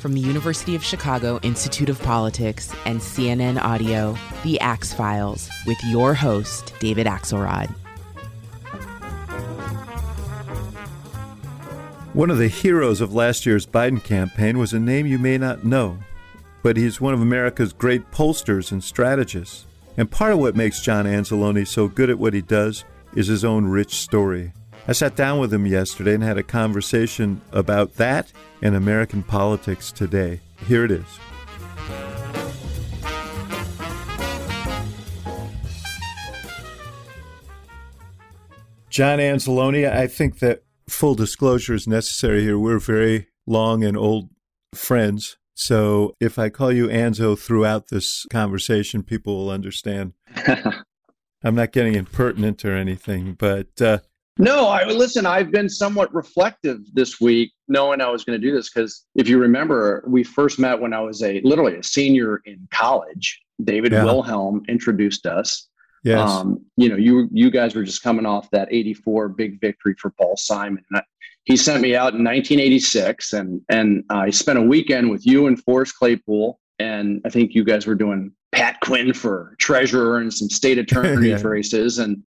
from the University of Chicago Institute of Politics and CNN Audio, The Axe Files, with your host, David Axelrod. One of the heroes of last year's Biden campaign was a name you may not know, but he's one of America's great pollsters and strategists. And part of what makes John Anzalone so good at what he does is his own rich story. I sat down with him yesterday and had a conversation about that and American politics today. Here it is. John Anzalone, I think that full disclosure is necessary here. We're very long and old friends. So if I call you Anzo throughout this conversation, people will understand. I'm not getting impertinent or anything, but uh, no, I listen. I've been somewhat reflective this week, knowing I was going to do this because if you remember, we first met when I was a literally a senior in college. David yeah. Wilhelm introduced us. Yes. Um, you know, you you guys were just coming off that '84 big victory for Paul Simon. I, he sent me out in 1986, and and I spent a weekend with you and Forrest Claypool, and I think you guys were doing Pat Quinn for treasurer and some state attorney yeah. races, and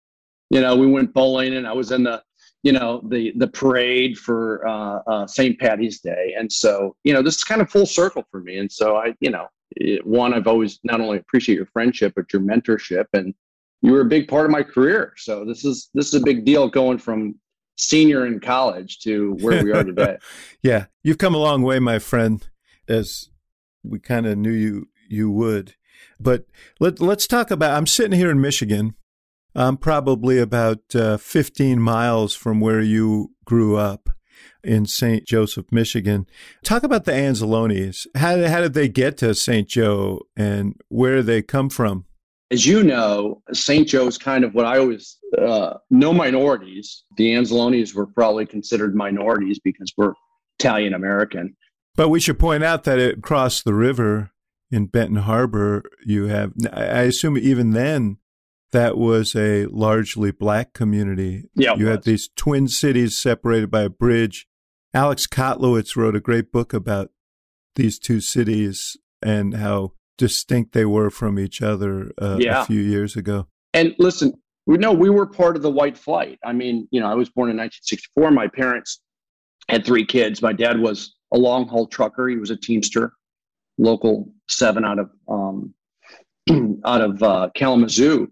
you know, we went bowling and I was in the, you know, the the parade for uh, uh, St. Patty's Day, and so you know, this is kind of full circle for me. And so I, you know, it, one, I've always not only appreciate your friendship but your mentorship, and you were a big part of my career. So this is this is a big deal going from senior in college to where we are today. yeah, you've come a long way, my friend, as we kind of knew you you would. But let let's talk about. I'm sitting here in Michigan, I'm probably about uh, 15 miles from where you grew up in St. Joseph, Michigan. Talk about the Anzalones. How, how did they get to St. Joe and where did they come from? As you know, St. Joe is kind of what I always uh, no minorities. The Anzalones were probably considered minorities because we're Italian American. But we should point out that across the river in Benton Harbor, you have, I assume even then, that was a largely black community. Yeah, you had these twin cities separated by a bridge. Alex Kotlowitz wrote a great book about these two cities and how distinct they were from each other uh, yeah. a few years ago. And listen, we know we were part of the white flight. I mean, you know, I was born in 1964. My parents had three kids. My dad was a long haul trucker. He was a Teamster, local seven out of um, out of uh, Kalamazoo.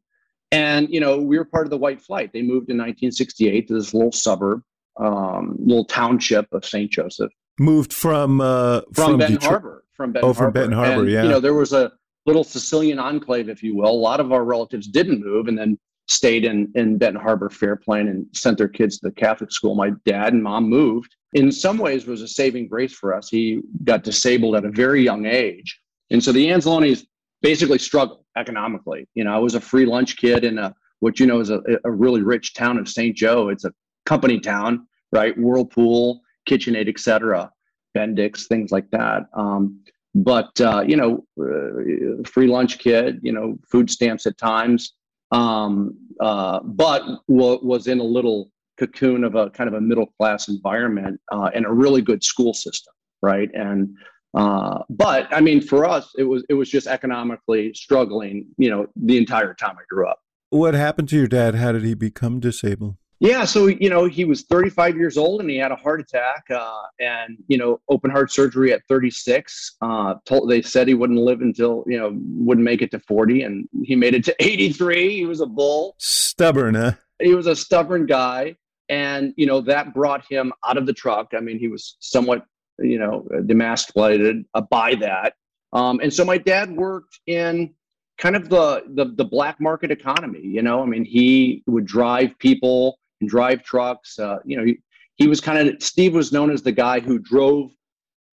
And, you know, we were part of the white flight. They moved in 1968 to this little suburb, um, little township of St. Joseph. Moved from uh, from, from Benton Detroit. Harbor. From Benton oh, from Harbor. Benton Harbor, and, yeah. You know, there was a little Sicilian enclave, if you will. A lot of our relatives didn't move and then stayed in, in Benton Harbor, Fairplain, and sent their kids to the Catholic school. My dad and mom moved. In some ways, was a saving grace for us. He got disabled at a very young age. And so the Anzalones basically struggled economically. You know, I was a free lunch kid in a what you know is a, a really rich town of St. Joe. It's a company town, right? Whirlpool, KitchenAid, etc. Bendix, things like that. Um, but uh, you know, uh, free lunch kid, you know, food stamps at times. Um, uh, but w- was in a little cocoon of a kind of a middle class environment uh, and a really good school system, right? And uh, but I mean, for us, it was it was just economically struggling, you know, the entire time I grew up. What happened to your dad? How did he become disabled? Yeah, so you know, he was 35 years old and he had a heart attack, uh, and you know, open heart surgery at 36. Uh, told they said he wouldn't live until you know wouldn't make it to 40, and he made it to 83. He was a bull. Stubborn, huh? He was a stubborn guy, and you know that brought him out of the truck. I mean, he was somewhat you know, demasculated uh, by that. Um, and so my dad worked in kind of the, the the black market economy. You know, I mean, he would drive people and drive trucks. Uh, you know, he, he was kind of Steve was known as the guy who drove,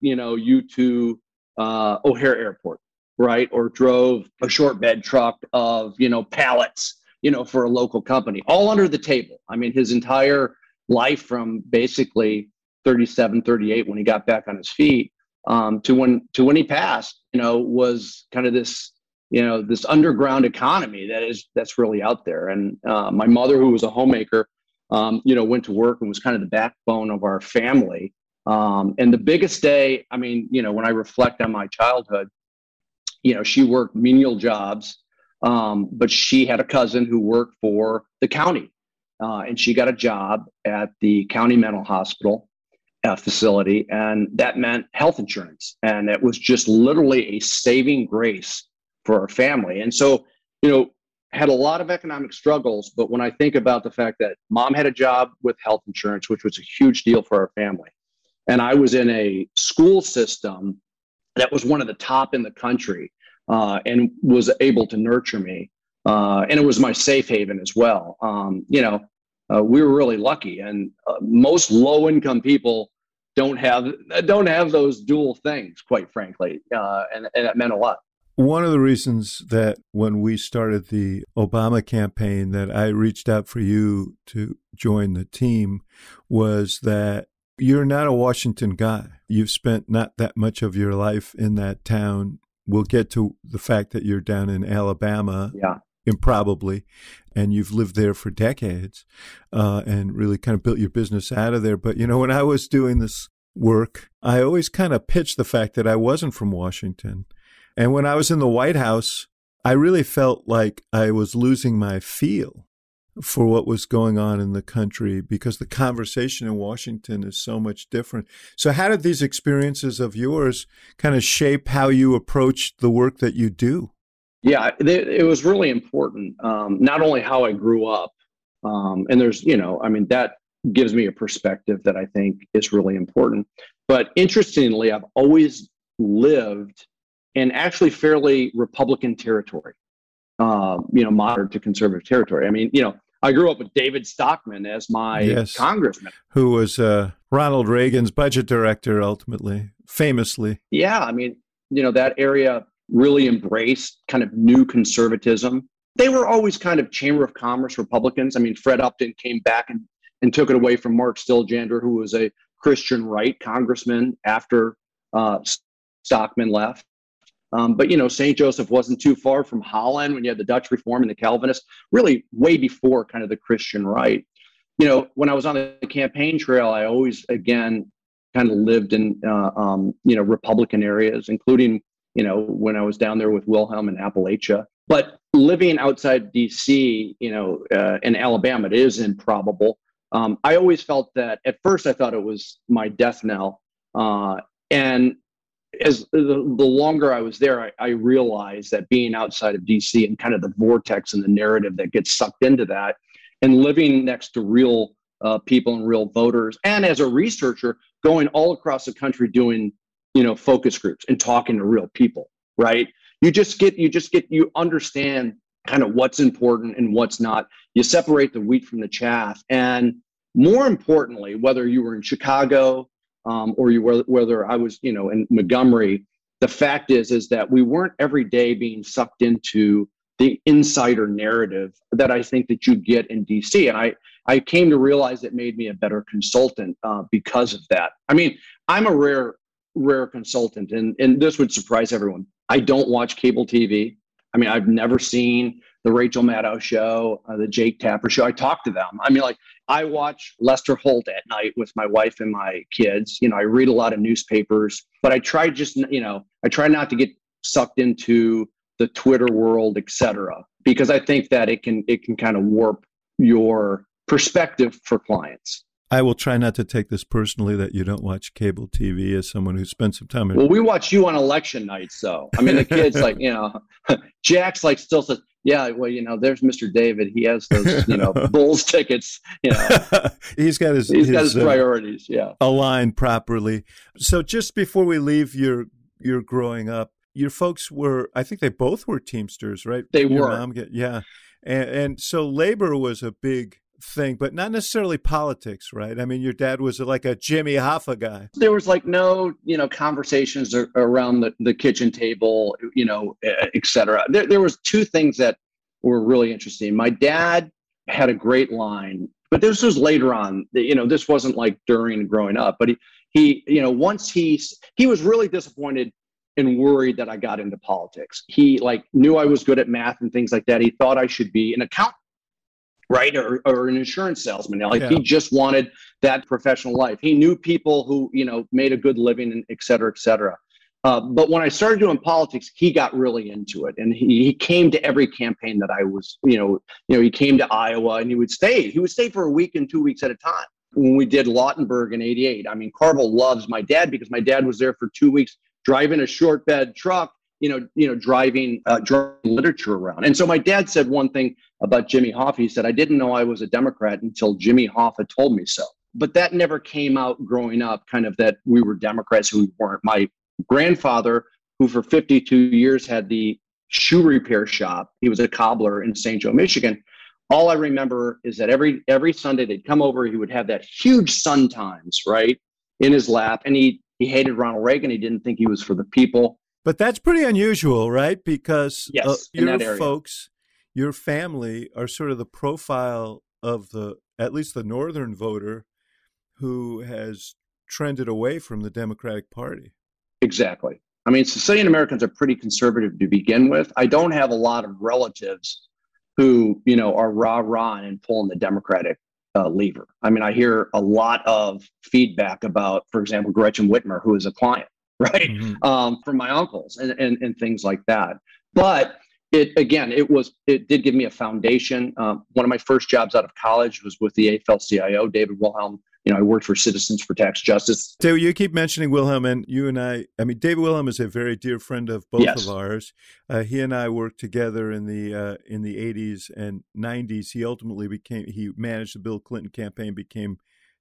you know, you to uh, O'Hare Airport, right, or drove a short bed truck of you know pallets, you know, for a local company, all under the table. I mean, his entire life from basically 37, 38 when he got back on his feet um, to when to when he passed, you know, was kind of this you know this underground economy that is that's really out there. And uh, my mother, who was a homemaker, um, you know, went to work and was kind of the backbone of our family. Um, and the biggest day, I mean, you know, when I reflect on my childhood, you know, she worked menial jobs, um, but she had a cousin who worked for the county, uh, and she got a job at the county mental hospital uh, facility, and that meant health insurance, and it was just literally a saving grace for our family. And so, you know, had a lot of economic struggles, but when I think about the fact that mom had a job with health insurance, which was a huge deal for our family, and I was in a school system that was one of the top in the country uh, and was able to nurture me. Uh, and it was my safe haven as well. Um, you know, uh, we were really lucky, and uh, most low income people don't have don't have those dual things, quite frankly, uh, and, and that meant a lot. One of the reasons that when we started the Obama campaign that I reached out for you to join the team was that you're not a Washington guy. You've spent not that much of your life in that town. We'll get to the fact that you're down in Alabama. Yeah. Improbably, and you've lived there for decades, uh, and really kind of built your business out of there. But you know, when I was doing this work, I always kind of pitched the fact that I wasn't from Washington, and when I was in the White House, I really felt like I was losing my feel for what was going on in the country because the conversation in Washington is so much different. So, how did these experiences of yours kind of shape how you approach the work that you do? Yeah, it was really important. Um, not only how I grew up, um, and there's, you know, I mean, that gives me a perspective that I think is really important. But interestingly, I've always lived in actually fairly Republican territory. Uh, you know, moderate to conservative territory. I mean, you know, I grew up with David Stockman as my yes. congressman, who was uh, Ronald Reagan's budget director ultimately, famously. Yeah, I mean, you know, that area really embraced kind of new conservatism. They were always kind of Chamber of Commerce Republicans. I mean, Fred Upton came back and, and took it away from Mark Siljander, who was a Christian right congressman after uh, Stockman left. Um, but you know, St. Joseph wasn't too far from Holland when you had the Dutch Reform and the Calvinists, really way before kind of the Christian right. You know, when I was on the campaign trail, I always again kind of lived in uh, um, you know Republican areas, including you know when I was down there with Wilhelm in Appalachia. But living outside D.C., you know, uh, in Alabama, it is improbable. Um, I always felt that at first I thought it was my death knell, uh, and as the, the longer I was there, I, I, realized that being outside of DC and kind of the vortex and the narrative that gets sucked into that, and living next to real uh, people and real voters, and as a researcher, going all across the country doing you know focus groups and talking to real people, right? You just get you just get you understand kind of what's important and what's not. You separate the wheat from the chaff, and more importantly, whether you were in Chicago, um, or you were, whether I was, you know, in Montgomery, the fact is is that we weren't every day being sucked into the insider narrative that I think that you get in DC. And I, I came to realize it made me a better consultant uh, because of that. I mean, I'm a rare, rare consultant, and, and this would surprise everyone. I don't watch cable TV. I mean, I've never seen the Rachel Maddow show, uh, the Jake Tapper show. I talk to them. I mean, like I watch Lester Holt at night with my wife and my kids. You know, I read a lot of newspapers, but I try just, you know, I try not to get sucked into the Twitter world, et cetera, because I think that it can it can kind of warp your perspective for clients. I will try not to take this personally that you don't watch cable TV as someone who spent some time. In- well, we watch you on election nights, so I mean, the kids like you know, Jack's like still says, yeah, well, you know, there's Mr. David. He has those, you know, Bulls tickets. You know, he's got his he's his, got his uh, priorities. Yeah, aligned properly. So just before we leave your your growing up, your folks were, I think they both were Teamsters, right? They your were. Mom yeah. And, and so labor was a big thing, but not necessarily politics, right? I mean, your dad was like a Jimmy Hoffa guy. There was like no, you know, conversations around the, the kitchen table, you know, et cetera. There, there was two things that were really interesting. My dad had a great line, but this was later on. You know, this wasn't like during growing up, but he, he, you know, once he he was really disappointed and worried that I got into politics. He like knew I was good at math and things like that. He thought I should be an accountant, right, or, or an insurance salesman. Like yeah. he just wanted that professional life. He knew people who you know made a good living and et cetera, et cetera. Uh, but when I started doing politics, he got really into it, and he, he came to every campaign that I was, you know, you know, he came to Iowa, and he would stay. He would stay for a week and two weeks at a time. When we did Lautenberg in '88, I mean, Carville loves my dad because my dad was there for two weeks driving a short bed truck, you know, you know, driving, uh, driving literature around. And so my dad said one thing about Jimmy Hoffa. He said, "I didn't know I was a Democrat until Jimmy Hoffa told me so." But that never came out growing up. Kind of that we were Democrats who weren't. My grandfather, who for 52 years had the shoe repair shop, he was a cobbler in St. Joe, Michigan. All I remember is that every every Sunday they'd come over. He would have that huge Sun Times right in his lap, and he he hated Ronald Reagan. He didn't think he was for the people. But that's pretty unusual, right? Because yes, uh, your folks, your family are sort of the profile of the at least the northern voter who has trended away from the Democratic Party. Exactly. I mean, Sicilian Americans are pretty conservative to begin with. I don't have a lot of relatives who, you know, are rah rah and pulling the Democratic uh, lever. I mean, I hear a lot of feedback about, for example, Gretchen Whitmer, who is a client, right, mm-hmm. um, from my uncles and, and, and things like that. But it again, it was it did give me a foundation. Um, one of my first jobs out of college was with the AFL-CIO, David Wilhelm you know, I worked for Citizens for Tax Justice. So you keep mentioning Wilhelm, and you and I, I mean, David Wilhelm is a very dear friend of both yes. of ours. Uh, he and I worked together in the uh, in the 80s and 90s. He ultimately became he managed the Bill Clinton campaign, became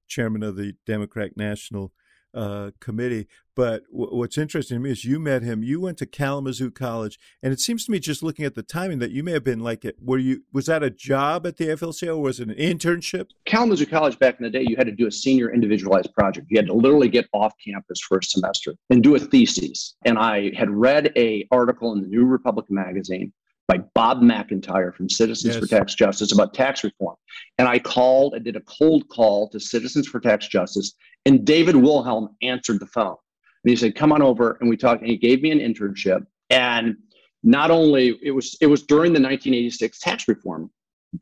chairman of the Democratic National uh, committee. But w- what's interesting to me is you met him. You went to Kalamazoo College, and it seems to me, just looking at the timing, that you may have been like, it. Were you? Was that a job at the AFL-CIO? Was it an internship? Kalamazoo College back in the day, you had to do a senior individualized project. You had to literally get off campus for a semester and do a thesis. And I had read a article in the New Republican magazine by Bob McIntyre from Citizens yes. for Tax Justice about tax reform. And I called, I did a cold call to Citizens for Tax Justice, and David Wilhelm answered the phone. And he said, Come on over. And we talked, and he gave me an internship. And not only it was it was during the 1986 tax reform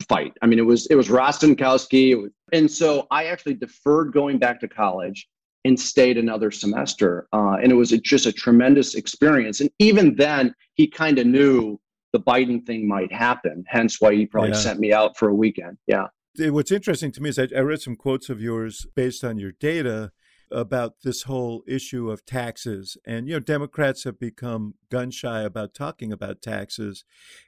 fight. I mean, it was it was Rostenkowski, and so I actually deferred going back to college and stayed another semester. Uh, and it was a, just a tremendous experience. And even then, he kind of knew the Biden thing might happen. Hence why he probably yeah. sent me out for a weekend. Yeah. What's interesting to me is I, I read some quotes of yours based on your data about this whole issue of taxes. And, you know, Democrats have become gun shy about talking about taxes.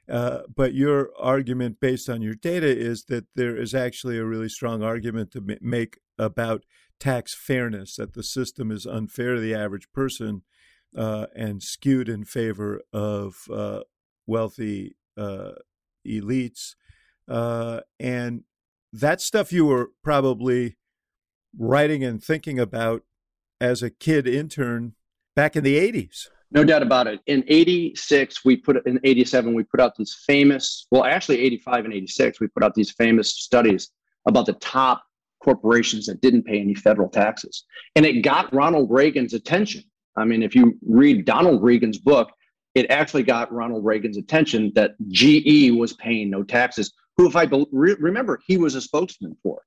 Uh, but your argument based on your data is that there is actually a really strong argument to make about tax fairness, that the system is unfair to the average person uh, and skewed in favor of uh, wealthy uh, elites. Uh, and that stuff you were probably writing and thinking about as a kid intern back in the 80s. No doubt about it. In 86, we put in 87, we put out these famous, well, actually 85 and 86, we put out these famous studies about the top corporations that didn't pay any federal taxes. And it got Ronald Reagan's attention. I mean, if you read Donald Regan's book, it actually got Ronald Reagan's attention that GE was paying no taxes, who, if I be- remember, he was a spokesman for.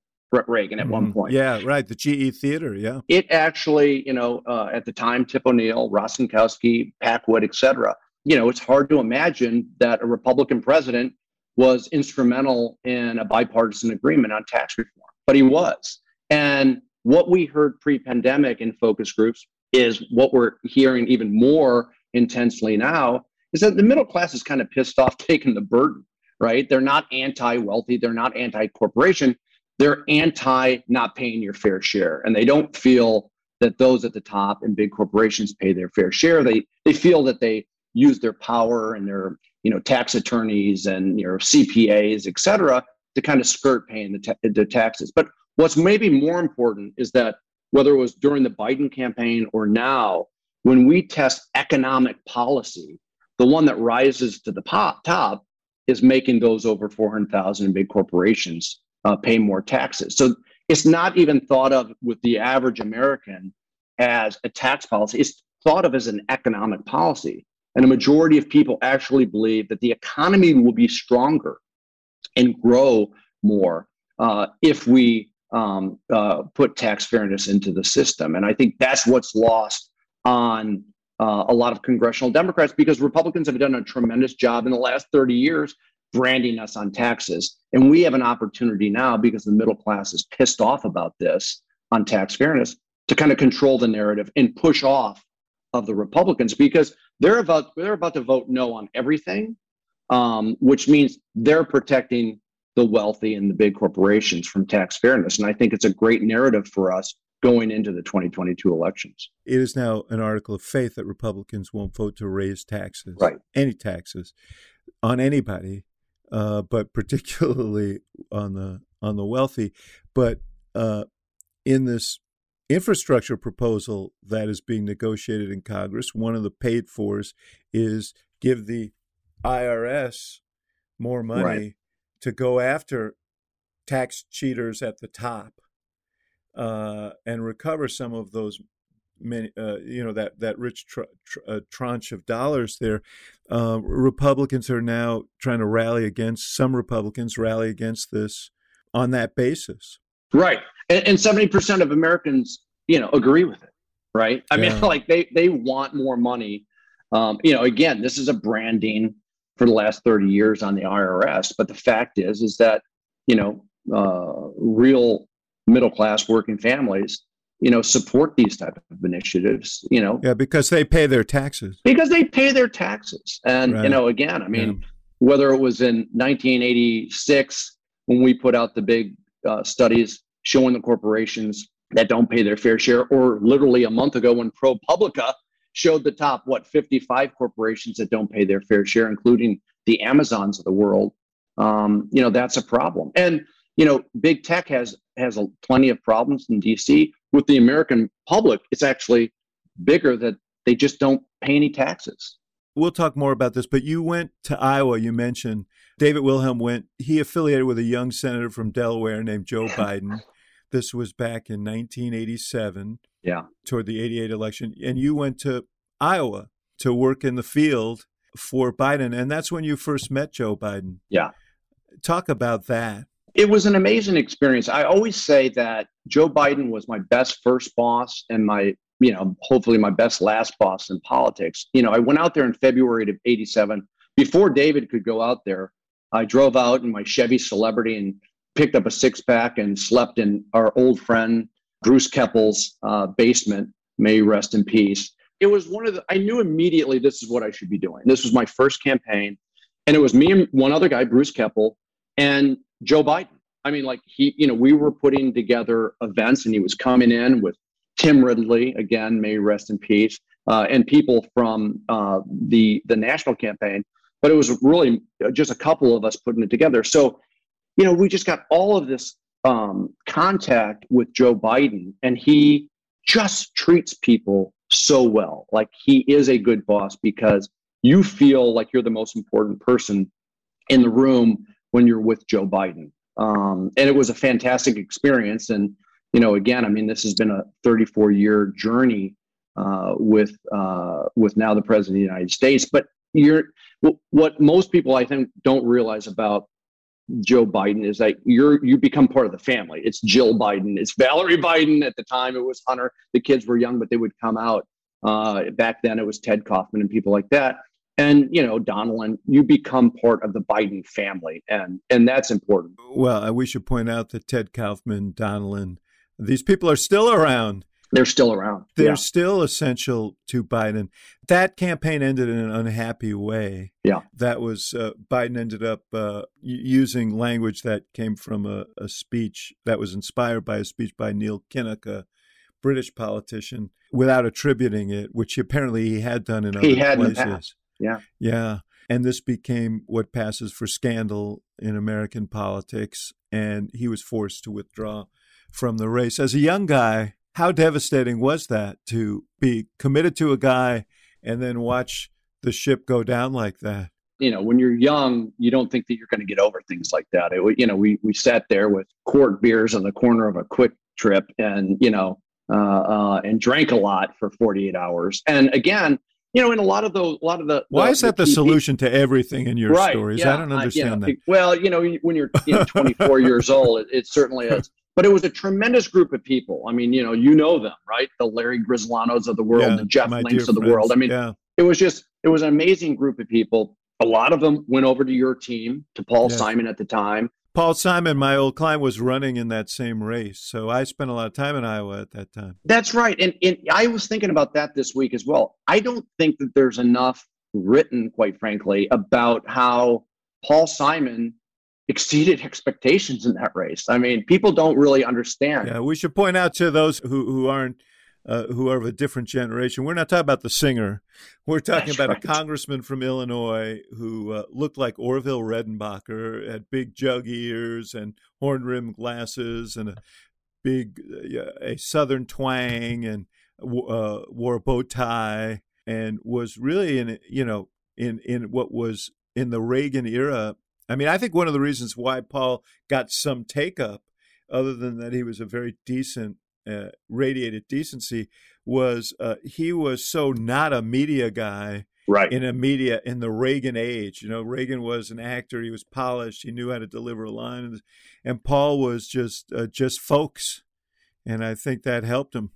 Reagan at mm-hmm. one point. Yeah, right. The GE Theater. Yeah. It actually, you know, uh, at the time, Tip O'Neill, Rostenkowski, Packwood, et cetera. You know, it's hard to imagine that a Republican president was instrumental in a bipartisan agreement on tax reform, but he was. And what we heard pre-pandemic in focus groups is what we're hearing even more intensely now is that the middle class is kind of pissed off taking the burden, right? They're not anti-wealthy, they're not anti-corporation, they're anti not paying your fair share. And they don't feel that those at the top and big corporations pay their fair share. They they feel that they use their power and their you know tax attorneys and your CPAs, et cetera, to kind of skirt paying the, ta- the taxes. But what's maybe more important is that whether it was during the Biden campaign or now, when we test economic policy, the one that rises to the top, top is making those over 400,000 big corporations uh, pay more taxes. So it's not even thought of with the average American as a tax policy. It's thought of as an economic policy. And a majority of people actually believe that the economy will be stronger and grow more uh, if we um, uh, put tax fairness into the system. And I think that's what's lost on uh, a lot of congressional Democrats because Republicans have done a tremendous job in the last 30 years branding us on taxes. And we have an opportunity now because the middle class is pissed off about this on tax fairness to kind of control the narrative and push off of the Republicans because they're about they're about to vote no on everything, um, which means they're protecting the wealthy and the big corporations from tax fairness. And I think it's a great narrative for us going into the 2022 elections. It is now an article of faith that Republicans won't vote to raise taxes, right? Any taxes on anybody, uh, but particularly on the on the wealthy. But uh, in this infrastructure proposal that is being negotiated in Congress, one of the paid fors is give the IRS more money right. to go after tax cheaters at the top uh, and recover some of those many, uh, you know, that that rich tr- tr- uh, tranche of dollars there. Uh, Republicans are now trying to rally against some Republicans rally against this on that basis. Right, and seventy percent of Americans, you know, agree with it. Right. I yeah. mean, like they they want more money. Um, you know, again, this is a branding for the last thirty years on the IRS, but the fact is, is that you know, uh, real middle class working families you know support these type of initiatives you know yeah because they pay their taxes because they pay their taxes and right. you know again i mean yeah. whether it was in 1986 when we put out the big uh, studies showing the corporations that don't pay their fair share or literally a month ago when propublica showed the top what 55 corporations that don't pay their fair share including the amazons of the world um, you know that's a problem and you know big tech has has a, plenty of problems in dc with the American public, it's actually bigger that they just don't pay any taxes. We'll talk more about this, but you went to Iowa. You mentioned David Wilhelm went, he affiliated with a young senator from Delaware named Joe Biden. This was back in 1987. Yeah. Toward the 88 election. And you went to Iowa to work in the field for Biden. And that's when you first met Joe Biden. Yeah. Talk about that. It was an amazing experience. I always say that Joe Biden was my best first boss and my, you know, hopefully my best last boss in politics. You know, I went out there in February of 87. Before David could go out there, I drove out in my Chevy Celebrity and picked up a six pack and slept in our old friend Bruce Keppel's uh, basement. May rest in peace. It was one of the, I knew immediately this is what I should be doing. This was my first campaign. And it was me and one other guy, Bruce Keppel, and Joe Biden. I mean, like he, you know, we were putting together events and he was coming in with Tim Ridley, again, may rest in peace, uh, and people from uh, the the national campaign. But it was really just a couple of us putting it together. So, you know, we just got all of this um, contact with Joe Biden, and he just treats people so well. Like he is a good boss because you feel like you're the most important person in the room when you're with Joe Biden. Um, and it was a fantastic experience. And, you know, again, I mean, this has been a 34 year journey uh, with uh, with now the president of the United States. But you're what most people I think don't realize about Joe Biden is that you're you become part of the family. It's Jill Biden, it's Valerie Biden. At the time, it was Hunter. The kids were young, but they would come out. Uh, back then, it was Ted Kaufman and people like that and you know Donilon, you become part of the Biden family, and and that's important. Well, we should point out that Ted Kaufman, Donilon, these people are still around. They're still around. They're yeah. still essential to Biden. That campaign ended in an unhappy way. Yeah, that was uh, Biden ended up uh, using language that came from a, a speech that was inspired by a speech by Neil Kinnock, a British politician, without attributing it, which apparently he had done in other he had places Yeah. Yeah. And this became what passes for scandal in American politics. And he was forced to withdraw from the race. As a young guy, how devastating was that to be committed to a guy and then watch the ship go down like that? You know, when you're young, you don't think that you're going to get over things like that. It, you know, we we sat there with quart beers on the corner of a quick trip, and you know, uh, uh, and drank a lot for 48 hours. And again, you know, in a lot of those, a lot of the. Why the, is that the, solution to everything in your right, stories? Yeah, I don't understand I, you that. Well, you know, when you're you know, 24 years old, it, it, certainly is. But it was a tremendous group of people. I mean, you know, you know them, right? The Larry Grisolanos of the world, Yeah, the Jeff Links of the friends. world. I mean, yeah. it was just, it was an amazing group of people. A lot of them went over to your team, to Paul Yes. Simon at the time. Paul Simon, my old client, was running in that same race. So I spent a lot of time in Iowa at that time. That's right. And, and I was thinking about that this week as well. I don't think that there's enough written, quite frankly, about how Paul Simon exceeded expectations in that race. I mean, people don't really understand. Yeah, we should point out to those who, who aren't uh, who are of a different generation. We're not talking about the singer. We're talking That's about right. a congressman from Illinois who uh, looked like Orville Redenbacher, had big jug ears and horn rimmed glasses and a big uh, a southern twang and uh, wore a bow tie and was really in you know in in what was in the Reagan era. I mean, I think one of the reasons why Paul got some take up, other than that he was a very decent, uh, radiated decency, was uh, he was so not a media guy Right. in a media in the Reagan age. You know, Reagan was an actor; he was polished, he knew how to deliver a line, and, and Paul was just uh, just folks, and I think that helped him.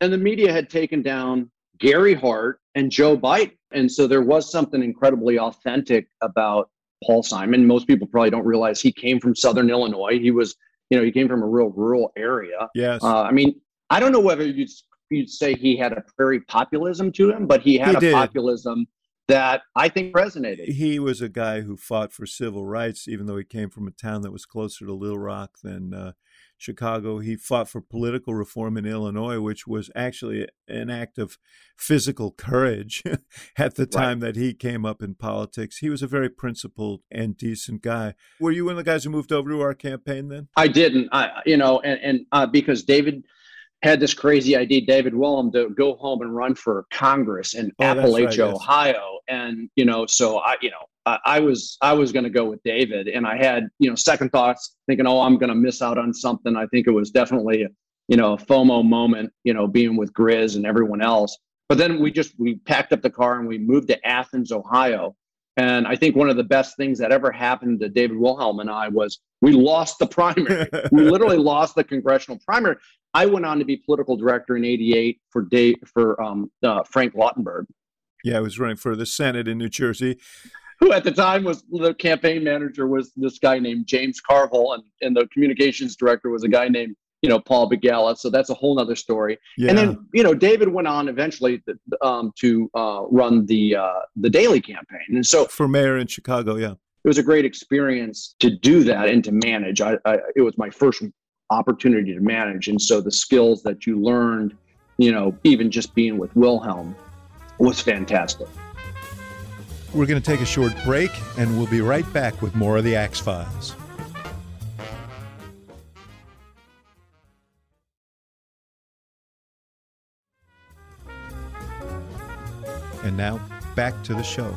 and the media had taken down Gary Hart and Joe Biden. And so there was something incredibly authentic about Paul Simon. Most people probably don't realize he came from Southern Illinois. He was, you know, he came from a real rural area. Yes, Uh, I mean, I don't know whether you'd, you'd say he had a prairie populism to him, but he had He a did. populism that I think resonated. he was a guy who fought for civil rights, even though he came from a town that was closer to Little Rock than uh, Chicago. He fought for political reform in Illinois, which was actually an act of physical courage at the time that he came up in politics. He was a very principled and decent guy. Were you one of the guys who moved over to our campaign then? I didn't, I, you know, and, and uh, because David had this crazy idea, David Wilhelm, to go home and run for Congress in Oh, that's right, Appalachia, yes. Ohio, and you know, so I, you know, I, I was I was going to go with David, and I had you know second thoughts, thinking, oh, I'm going to miss out on something. I think it was definitely you know a FOMO moment, you know, being with Grizz and everyone else. But then we just we packed up the car and we moved to Athens, Ohio. And I think one of the best things that ever happened to David Wilhelm and I was we lost the primary. we literally lost the congressional primary. I went on to be political director in '88 for Dave for um, uh, Frank Lautenberg, yeah, I was running for the Senate in New Jersey. Who at the time was the campaign manager was this guy named James Carville, and and the communications director was a guy named you know Paul Begala. So that's a whole nother story. Yeah. And then you know David went on eventually um, to uh, run the uh, the Daley campaign, and so for mayor in Chicago, yeah. it was a great experience to do that and to manage. I, I it was my first opportunity to manage, and so the skills that you learned, you know, even just being with Wilhelm, was fantastic. We're going to take a short break, and we'll be right back with more of the Axe Files. And now, back to the show.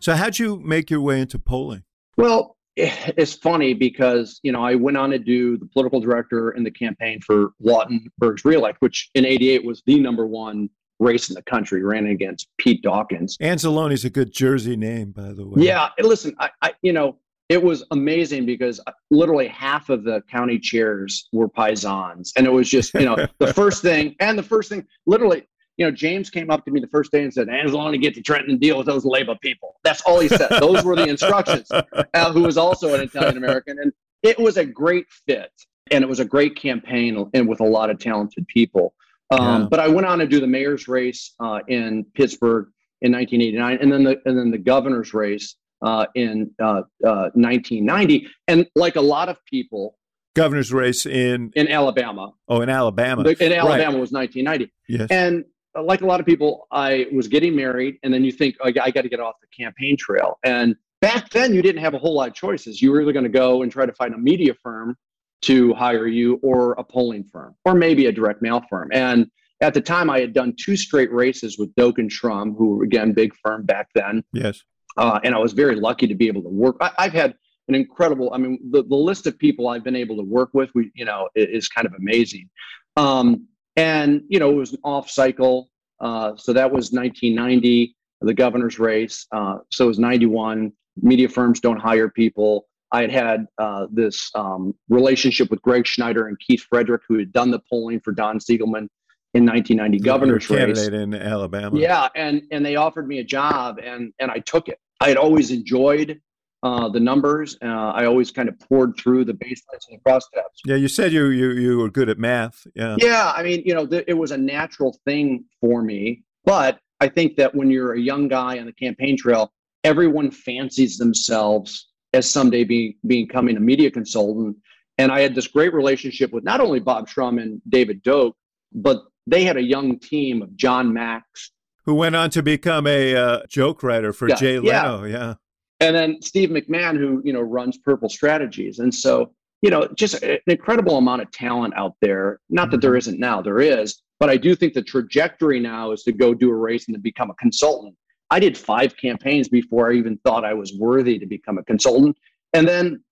So, how'd you make your way into polling? Well, it's funny because you know I went on to do the political director in the campaign for Lautenberg's reelect, which in '88 was the number one race in the country. Ran against Pete Dawkins. Anzalone's a good Jersey name, by the way. Yeah, listen, I, I you know it was amazing because uh, literally half of the county chairs were paisans, and it was just you know the first thing and the first thing literally. You know, James came up to me the first day and said, "Anzalone, get to Trenton and deal with those Labour people." That's all he said. Those were the instructions. Al, who was also an Italian American, and it was a great fit, and it was a great campaign, and with a lot of talented people. Um, Yeah. But I went on to do the mayor's race uh, in Pittsburgh in 1989, and then the and then the governor's race uh, in uh, uh, 1990. And like a lot of people, governor's race in in Alabama. Oh, in Alabama. in Alabama right. was 1990. Yes. And uh, like a lot of people, I was getting married, and then you think, oh, I got to get off the campaign trail. And back then, you didn't have a whole lot of choices. You were either going to go and try to find a media firm to hire you, or a polling firm, or maybe a direct mail firm. And at the time, I had done two straight races with Doak and Shrum, who were again big firm back then. Yes. Uh, and I was very lucky to be able to work. I, have had an incredible. I mean, the, the list of people I've been able to work with, we you know, is, kind of amazing. Um, and you know, it was an off cycle. Uh, so that was 1990, the governor's race. Uh, so it was 91. Media firms don't hire people. I had had uh, this um, relationship with Greg Schneider and Keith Frederick, who had done the polling for Don Siegelman in 1990 governor's candidate race in Alabama. Yeah, and and they offered me a job, and and I took it. I had always enjoyed uh, the numbers. Uh, I always kind of poured through the baselines and the cross tabs. Yeah, you said you you you were good at math. Yeah. Yeah, I mean, you know, th- it was a natural thing for me, but I think that when you're a young guy on the campaign trail, everyone fancies themselves as someday being becoming a media consultant. And I had this great relationship with not only Bob Shrum and David Doak, but they had a young team of Jon Macks, who went on to become a uh, joke writer for yeah, Jay Leno. Yeah. yeah. And then Steve McMahon, who you know runs Purple Strategies, and so you know just an incredible amount of talent out there. Not that there mm-hmm. isn't now, there is, but I do think the trajectory now is to go do a race and to become a consultant. I did five campaigns before I even thought I was worthy to become a consultant, and then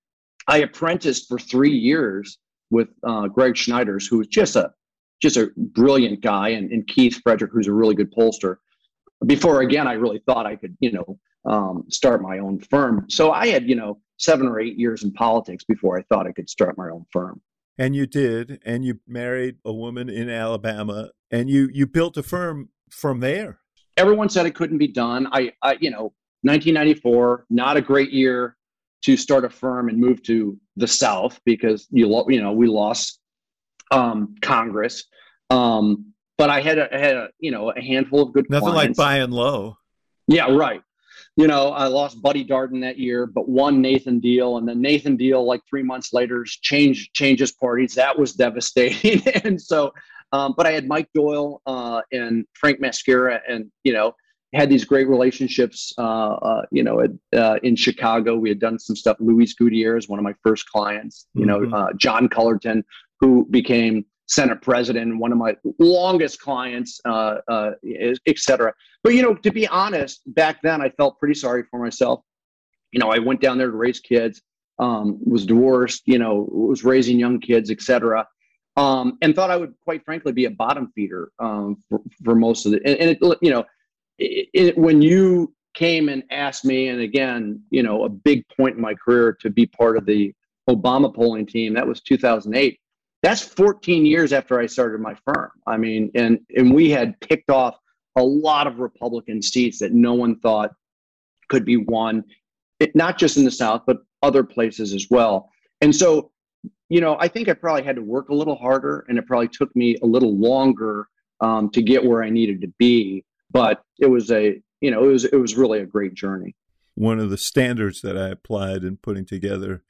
I apprenticed for three years with uh, Greg Schneiders, who was just a just a brilliant guy, and, and Keith Frederick, who's a really good pollster. Before again, I really thought I could, you know, um, start my own firm. So I had, you know, seven or eight years in politics before I thought I could start my own firm. And you did, and you married a woman in Alabama, and you you built a firm from there. Everyone said it couldn't be done. I, I you know, 1994, not a great year to start a firm and move to the South because you lo- you know we lost um, Congress. Um, but I had a, had a, you know a handful of good nothing clients. like buying low. Yeah, right. You know, I lost Buddy Darden that year, but won Nathan Deal, and then Nathan Deal, like three months later, changed changes parties. That was devastating. and so, um, but I had Mike Doyle uh, and Frank Mascara, and you know, had these great relationships. Uh, uh, you know, at, uh, in Chicago, we had done some stuff. Luis Gutierrez, one of my first clients. You mm-hmm. know, uh, John Cullerton, who became Senate president, one of my longest clients, uh, uh, et cetera. But, you know, to be honest, back then I felt pretty sorry for myself. You know, I went down there to raise kids, um, was divorced, you know, was raising young kids, et cetera. Um, and thought I would, quite frankly, be a bottom feeder um, for, for, most of it. And, and it, you know, it, it, when you came and asked me, and again, you know, a big point in my career to be part of the Obama polling team, that was 2008 that's 14 years after I started my firm. I mean, and and we had picked off a lot of Republican seats that no one thought could be won, it, not just in the South, but other places as well. And so, you know, I think I probably had to work a little harder, and it probably took me a little longer um, to get where I needed to be. But it was a, you know, it was it was really a great journey. One of the standards that I applied in putting together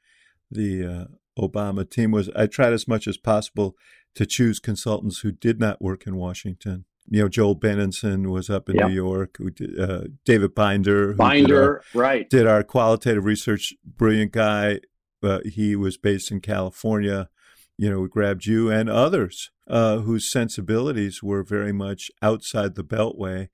the uh, Obama team was I tried as much as possible to choose consultants who did not work in Washington. You know, Joel Benenson was up in New York. Did, uh, David Binder, Binder, did our, right, did our qualitative research. Brilliant guy. Uh, he was based in California. You know, we grabbed you and others uh, whose sensibilities were very much outside the Beltway,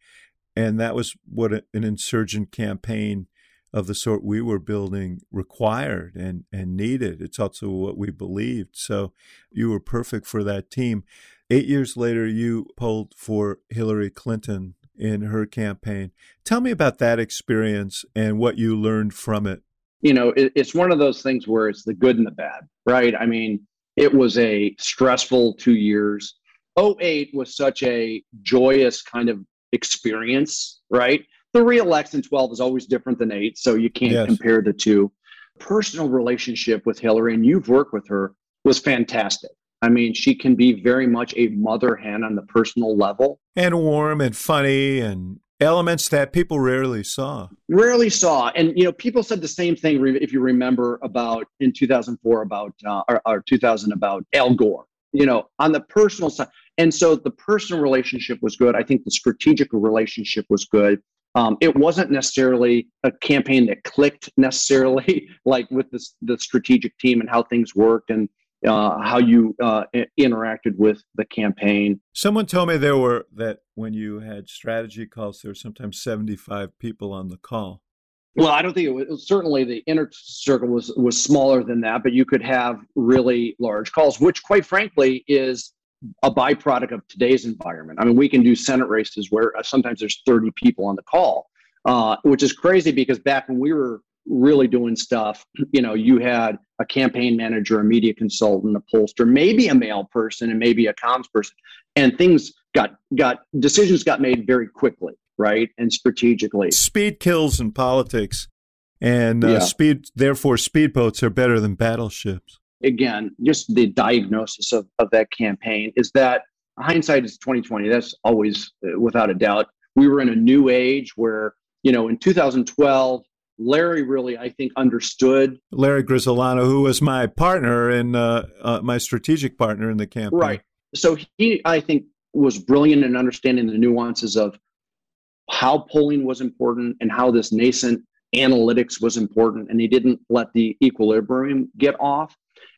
and that was what an insurgent campaign of the sort we were building required and, and needed. It's also what we believed. So you were perfect for that team. Eight years later, you polled for Hillary Clinton in her campaign. Tell me about that experience and what you learned from it. You know, it, it's one of those things where it's the good and the bad, right? I mean, it was a stressful two years. 08 was such a joyous kind of experience, right? The reelection 12 is always different than 8 so you can't yes. compare the two personal relationship with hillary and you've worked with her was fantastic i mean she can be very much a mother hen on the personal level and warm and funny and elements that people rarely saw. Rarely saw, and you know, people said the same thing. If you remember about in 2004 about uh, or, or 2000 about Al Gore. You know, on the personal side, and so the personal relationship was good. I think the strategic relationship was good. Um, it wasn't necessarily a campaign that clicked necessarily, like with the, the strategic team and how things worked and uh, how you uh, interacted with the campaign. Someone told me there were that when you had strategy calls, there were sometimes 75 people on the call. Well, I don't think it was certainly the inner circle was was smaller than that, but you could have really large calls, which quite frankly is a byproduct of today's environment. I mean, we can do Senate races where uh, sometimes there's 30 people on the call, uh, which is crazy because back when we were really doing stuff, you know, you had a campaign manager, a media consultant, a pollster, maybe a mail person, and maybe a comms person, and things got got decisions got made very quickly, right, and strategically. Speed kills in politics, and uh, yeah. speed. Therefore, speedboats are better than battleships again, just the diagnosis of, of that campaign is that hindsight is 2020. That's always uh, without a doubt. We were in a new age where, you know, in 2012, Larry really, I think, understood. Larry Grisolano, who was my partner and uh, uh, my strategic partner in the campaign. Right. So he, I think, was brilliant in understanding the nuances of how polling was important and how this nascent analytics was important. And he didn't let the equilibrium get off.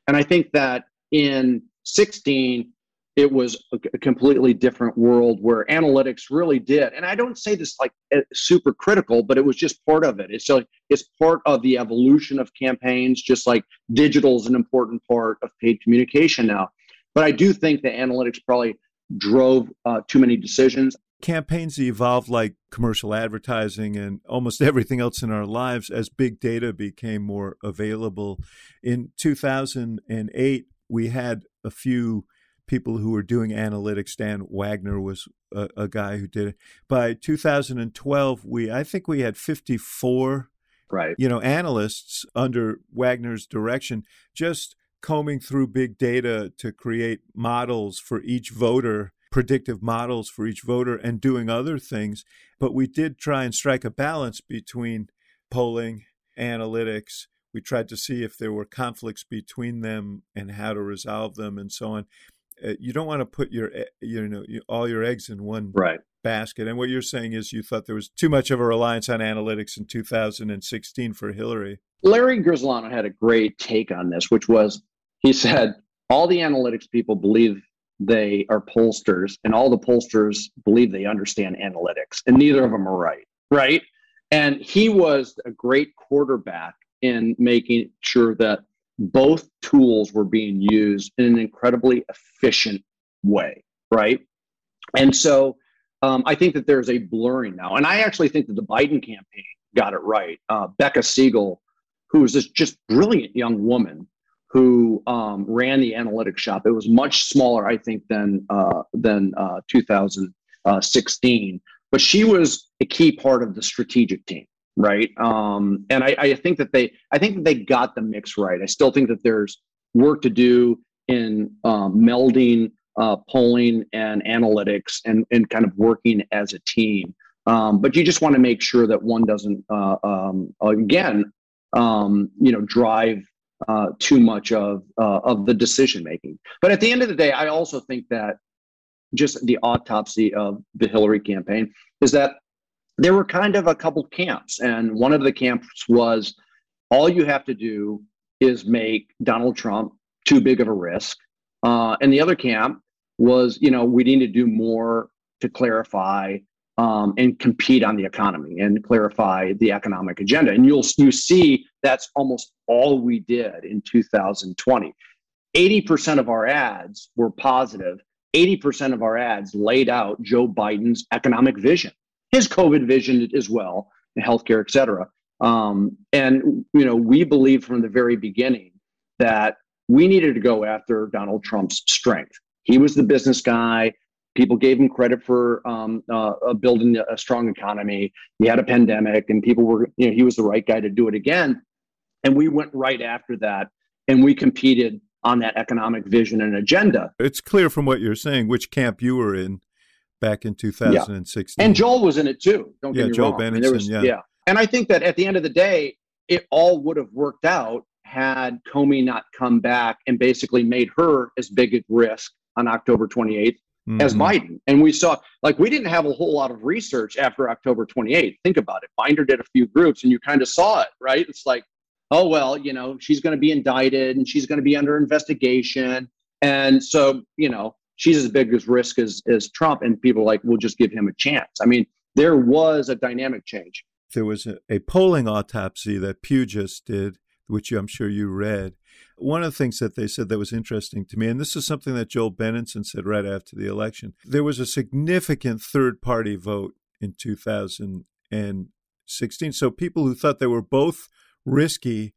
And I think that in 16, it was a completely different world where analytics really did. And I don't say this like eh, super critical, but it was just part of it. It's like it's part of the evolution of campaigns, just like digital is an important part of paid communication now. But I do think that analytics probably drove uh, too many decisions campaigns evolved like commercial advertising and almost everything else in our lives as big data became more available. In 2008, we had a few people who were doing analytics. Dan Wagner was a, a guy who did it. By 2012, we I think we had 54 right. you know analysts under Wagner's direction just combing through big data to create models for each voter predictive models for each voter and doing other things. But we did try and strike a balance between polling, analytics. We tried to see if there were conflicts between them and how to resolve them and so on. Uh, you don't want to put your you know all your eggs in one right. basket. And what you're saying is you thought there was too much of a reliance on analytics in 2016 for Hillary. Larry Grisolano had a great take on this, which was he said all the analytics people believe they are pollsters, and all the pollsters believe they understand analytics, and neither of them are right, right? And he was a great quarterback in making sure that both tools were being used in an incredibly efficient way, right? And so um, I think that there's a blurring now. And I actually think that the Biden campaign got it right. Uh, Becca Siegel, who is this just brilliant young woman who um, ran the analytics shop. It was much smaller, I think, than uh, than uh, 2016, but she was a key part of the strategic team, right? Um, and I, I, think that they, I think that they got the mix right. I still think that there's work to do in um, melding uh, polling and analytics and and kind of working as a team. Um, but you just want to make sure that one doesn't, uh, um, again, um, you know, drive uh, too much of uh, of the decision making. But at the end of the day, I also think that just the autopsy of the Hillary campaign is that there were kind of a couple camps, and one of the camps was all you have to do is make Donald Trump too big of a risk, uh, and the other camp was you know we need to do more to clarify um, and compete on the economy and clarify the economic agenda. And you'll you see that's almost all we did in 2020. 80% of our ads were positive. 80% of our ads laid out Joe Biden's economic vision, his COVID vision as well, healthcare, et cetera. Um, and you know, we believed from the very beginning that we needed to go after Donald Trump's strength. He was the business guy. People gave him credit for um, uh, uh, building a strong economy. He had a pandemic, and people were, you know, he was the right guy to do it again. And we went right after that, and we competed on that economic vision and agenda. It's clear from what you're saying which camp you were in back in 2016. Yeah. And Joel was in it too. Don't yeah, get me Joel wrong. Benenson, I mean, was, yeah. yeah. And I think that at the end of the day, it all would have worked out had Comey not come back and basically made her as big a risk on October 28th Mhm. as Biden. And we saw, like, we didn't have a whole lot of research after October 28th. Think about it. Binder did a few groups and you kind of saw it, right? It's like, oh, well, you know, she's going to be indicted and she's going to be under investigation. And so, you know, she's as big as risk as, as Trump. And people are like, we'll just give him a chance. I mean, there was a dynamic change. there was a, a polling autopsy that Pew just did, which I'm sure you read. One of the things that they said that was interesting to me, and this is something that Joel Benenson said right after the election, there was a significant third party vote in 2016. So people who thought they were both risky,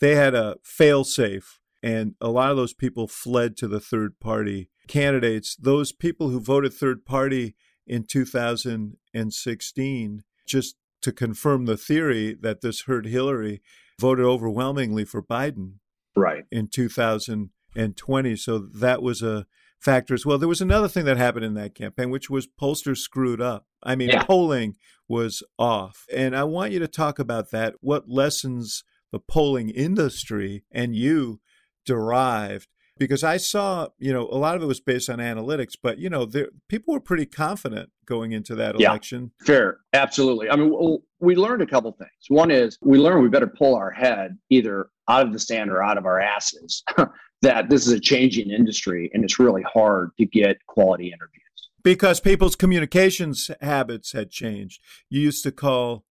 they had a fail safe. And a lot of those people fled to the third party candidates. Those people who voted third party in 2016, just to confirm the theory that this hurt Hillary, voted overwhelmingly for Biden Right. in 2020. So that was a factor as well. There was another thing that happened in that campaign, which was pollsters screwed up. I mean, Yeah. polling was off. And I want you to talk about that. What lessons the polling industry and you derived? Because I saw, you know, a lot of it was based on analytics, but, you know, there, people were pretty confident going into that Yeah. election. Fair, absolutely. I mean, we learned a couple things. One is we learned we better pull our head either out of the sand or out of our asses. that this is a changing industry, and it's really hard to get quality interviews. Because people's communications habits had changed. You used to call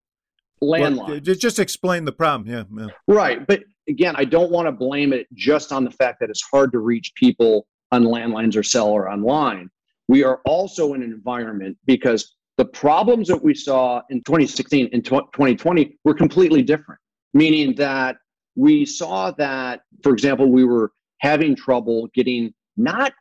Landline, Well, just explain the problem. Yeah, yeah. right? But again, I don't want to blame it just on the fact that it's hard to reach people on landlines or cell or online. We are also in an environment because the problems that we saw in 2016 and 2020 were completely different, meaning that we saw that, for example, we were having trouble getting not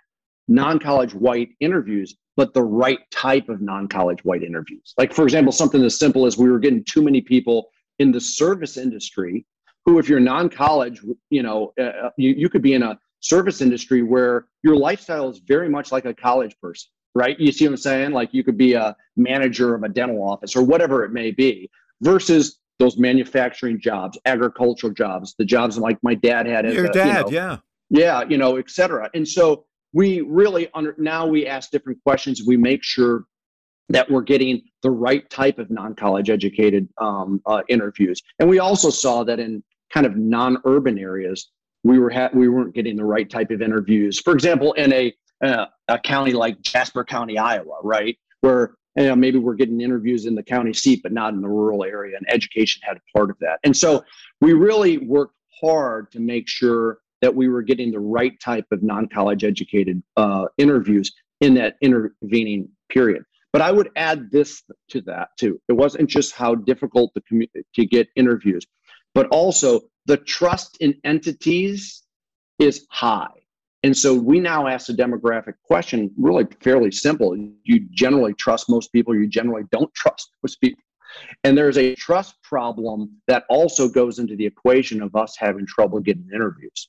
non college white interviews, but the right type of non college white interviews. Like, for example, something as simple as we were getting too many people in the service industry who, if you're non college, you know, uh, you, you could be in a service industry where your lifestyle is very much like a college person, right? You see what I'm saying? Like, you could be a manager of a dental office or whatever it may be, versus those manufacturing jobs, agricultural jobs, the jobs like my dad had. Your a, you dad, know, yeah. yeah you know et cetera and so we really under now we ask different questions we make sure that we're getting the right type of non-college educated um, uh, interviews and we also saw that in kind of non-urban areas we were ha- we weren't getting the right type of interviews for example in a uh, a county like jasper county iowa right where you know, maybe we're getting interviews in the county seat but not in the rural area and education had a part of that and so we really worked hard to make sure that we were getting the right type of non-college educated uh, interviews in that intervening period. But I would add this to that too. It wasn't just how difficult the commu- to get interviews, but also the trust in entities is high. And so we now ask a demographic question, really fairly simple. You generally trust most people, you generally don't trust most people. And there's a trust problem that also goes into the equation of us having trouble getting interviews.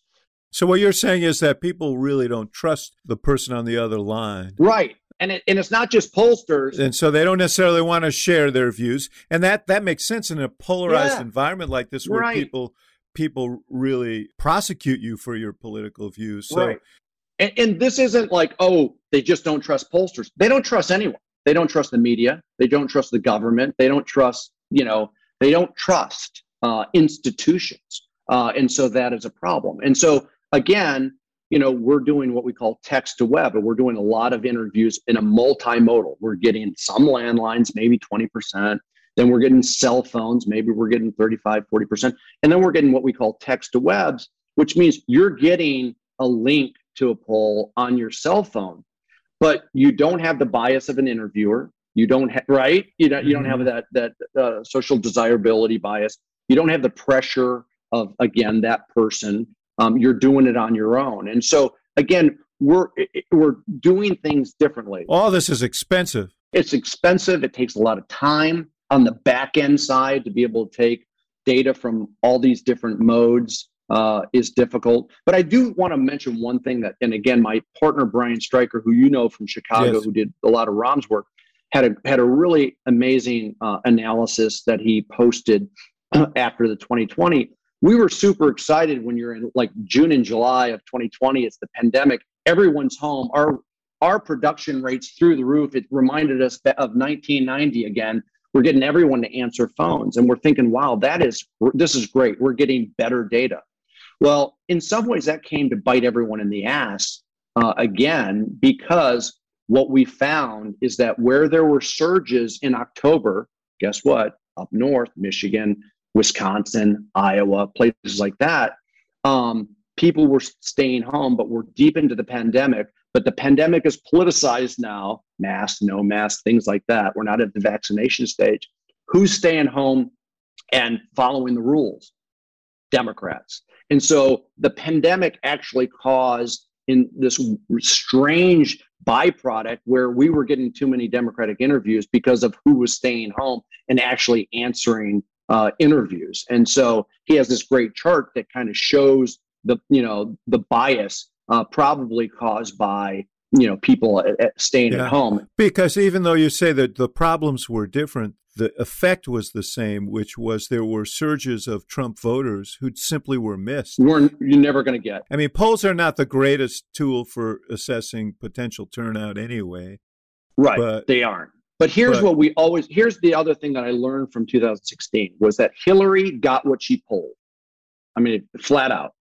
So what you're saying is that people really don't trust the person on the other line. Right. And it, and it's not just pollsters. And so they don't necessarily want to share their views. And that that makes sense in a polarized Yeah. environment like this where Right. people people really prosecute you for your political views. So right. And, and this isn't like, oh, they just don't trust pollsters. They don't trust anyone. They don't trust the media. They don't trust the government. They don't trust, you know, they don't trust uh, institutions. Uh, and so that is a problem. And so again, you know, we're doing what we call text to web, and we're doing a lot of interviews in a multimodal. We're getting some landlines, maybe 20%. Then we're getting cell phones, maybe we're getting 35, 40%. And then we're getting what we call text to webs, which means you're getting a link to a poll on your cell phone, but you don't have the bias of an interviewer. You don't have right. You don't. You don't have that that uh, social desirability bias. You don't have the pressure of again that person. Um, you're doing it on your own, and so again, we're we're doing things differently. all this is expensive. It's expensive. It takes a lot of time on the back end side to be able to take data from all these different modes uh, is difficult. But I do want to mention one thing that, and again, my partner Brian Stryker, who you know from Chicago, yes. who did a lot of Rahm's work, had a had a really amazing uh, analysis that he posted after the 2020. We were super excited when you're in like June and July of 2020. It's the pandemic. Everyone's home. Our our production rates through the roof. It reminded us of 1990 again. We're getting everyone to answer phones, and we're thinking, "Wow, that is this is great. We're getting better data." Well, in some ways, that came to bite everyone in the ass uh, again because what we found is that where there were surges in October, guess what? Up north, Michigan, Wisconsin, Iowa, places like that, um, people were staying home, but we're deep into the pandemic. But the pandemic is politicized now mask, no mask, things like that. We're not at the vaccination stage. Who's staying home and following the rules? Democrats. And so the pandemic actually caused in this strange byproduct where we were getting too many Democratic interviews because of who was staying home and actually answering uh, interviews. And so he has this great chart that kind of shows the you know the bias uh, probably caused by you know people at, at staying yeah. at home. Because even though you say that the problems were different, the effect was the same, which was there were surges of Trump voters who simply were missed. Are you're never going to get. I mean, polls are not the greatest tool for assessing potential turnout anyway. Right, but, they aren't. But here's but, what we always here's the other thing that I learned from 2016 was that Hillary got what she polled. I mean, flat out.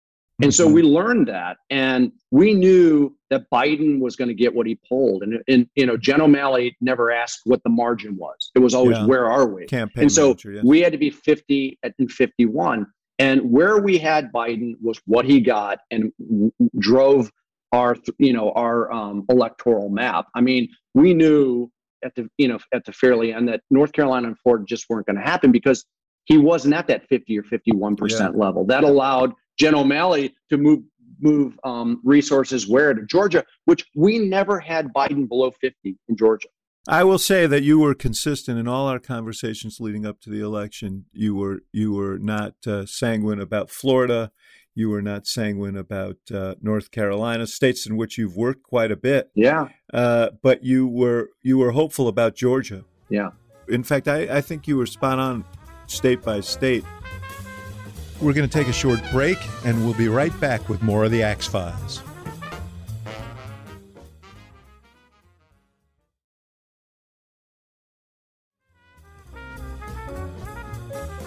And so we mm-hmm. learned that, and we knew that Biden was going to get what he polled. And, and you know, Jen O'Malley never asked what the margin was. It was always yeah. where are we? Campaign and so manager, yes. we had to be 50 and 51. And where we had Biden was what he got and w- drove our, you know, our um, electoral map. I mean, we knew at the, you know, at the fairly end that North Carolina and Florida just weren't going to happen because he wasn't at that 50 or 51 percent yeah. level. That allowed Jen O'Malley to move move um, resources where to Georgia, which we never had Biden below 50 in Georgia. I will say that you were consistent in all our conversations leading up to the election. You were you were not uh, sanguine about Florida. You were not sanguine about uh, North Carolina, states in which you've worked quite a bit. Yeah. Uh, but you were you were hopeful about Georgia. Yeah. In fact, I, I think you were spot on, state by state. We're going to take a short break, and we'll be right back with more of the Axe Files.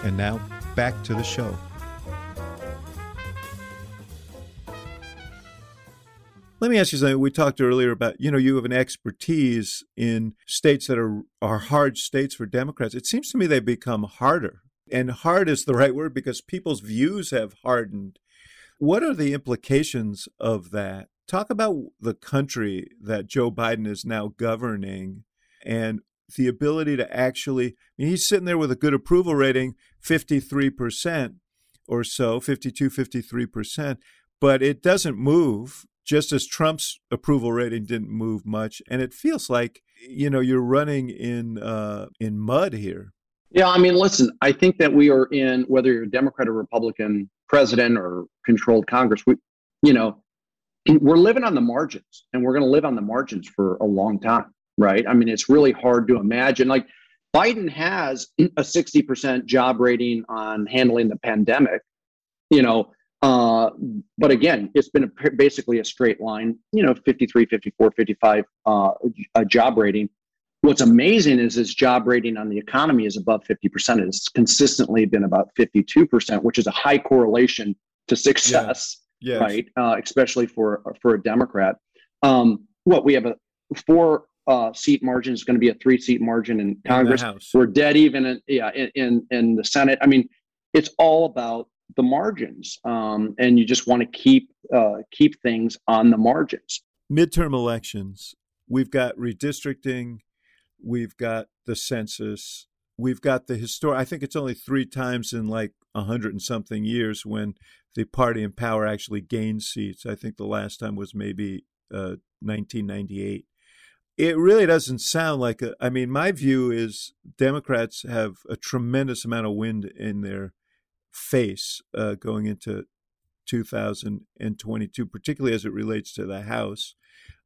And now, back to the show. Let me ask you something. We talked earlier about, you know, you have an expertise in states that are, are hard states for Democrats. It seems to me they've become harder and hard is the right word because people's views have hardened. What are the implications of that? Talk about the country that Joe Biden is now governing and the ability to actually, I mean, he's sitting there with a good approval rating, 53% or so, 52, 53%, but it doesn't move just as Trump's approval rating didn't move much. And it feels like, you know, you're running in, uh, in mud here. Yeah, I mean, listen, I think that we are in whether you're a Democrat or Republican president or controlled Congress, we, you know, we're living on the margins and we're going to live on the margins for a long time, right? I mean, it's really hard to imagine. Like, Biden has a 60% job rating on handling the pandemic, you know, uh, but again, it's been a, basically a straight line, you know, 53, 54, 55 uh, a job rating what's amazing is his job rating on the economy is above 50%. It's consistently been about 52%, which is a high correlation to success, yeah. yes. right? Uh, especially for for a Democrat. Um, what we have a four uh, seat margin is going to be a three seat margin in Congress. In We're dead even in yeah in, in, in the Senate. I mean, it's all about the margins, um, and you just want to keep uh, keep things on the margins. Midterm elections. We've got redistricting We've got the census. We've got the historic. I think it's only three times in like a hundred and something years when the party in power actually gained seats. I think the last time was maybe uh, 1998. It really doesn't sound like a. I mean, my view is Democrats have a tremendous amount of wind in their face uh, going into 2022, particularly as it relates to the House.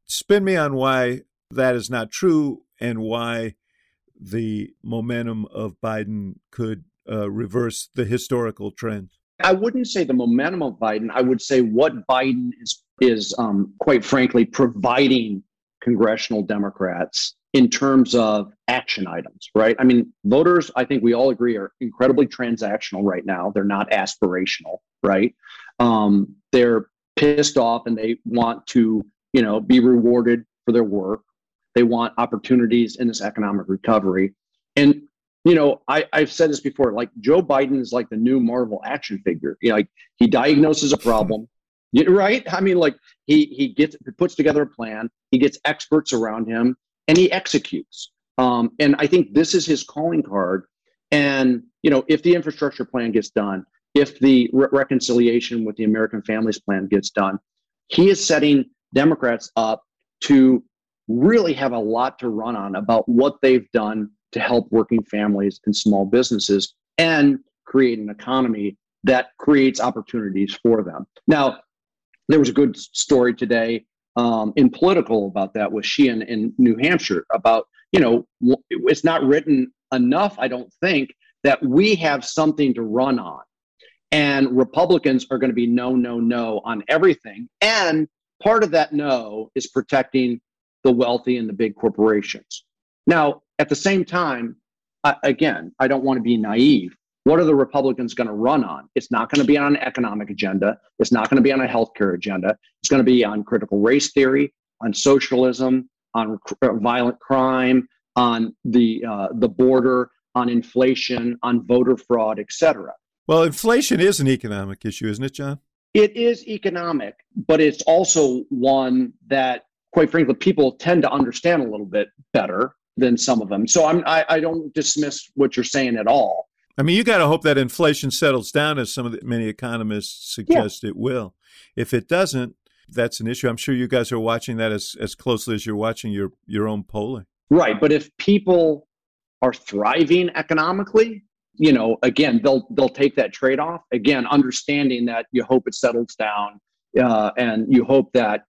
Spin me on why that is not true and why the momentum of Biden could uh, reverse the historical trend. I wouldn't say the momentum of Biden. I would say what Biden is is um, quite frankly providing congressional Democrats in terms of action items, right? I mean, voters, I think we all agree, are incredibly transactional right now. They're not aspirational, right? Um, they're pissed off and they want to, you know, be rewarded for their work. They want opportunities in this economic recovery. And you know, I, I've said this before, like Joe Biden is like the new Marvel action figure. You know, like he diagnoses a problem, right? I mean, like he he gets puts together a plan, he gets experts around him, and he executes. Um, and I think this is his calling card. And you know, if the infrastructure plan gets done, if the re- reconciliation with the American Families Plan gets done, he is setting Democrats up to really have a lot to run on about what they've done to help working families and small businesses and create an economy that creates opportunities for them. Now, there was a good story today um, in Politico about that with Shaheen in New Hampshire about, you know, it's not written enough, I don't think, that we have something to run on. And Republicans are going to be no, no, no on everything. And part of that no is protecting the wealthy and the big corporations. Now, at the same time, again, I don't want to be naive. What are the Republicans going to run on? It's not going to be on an economic agenda. It's not going to be on a healthcare agenda. It's going to be on critical race theory, on socialism, on uh, violent crime, on the uh, the border, on inflation, on voter fraud, etc. Well, inflation is an economic issue, isn't it, John? It is economic, but it's also one that, quite frankly, people tend to understand a little bit better than some of them. So I'm I, I don't dismiss what you're saying at all. I mean, you got to hope that inflation settles down, as some of the many economists suggest yeah. it will. If it doesn't, that's an issue. I'm sure you guys are watching that as, as closely as you're watching your your own polling. Right, but if people are thriving economically, you know, again, they'll they'll take that trade off. Again, understanding that you hope it settles down, uh, and you hope that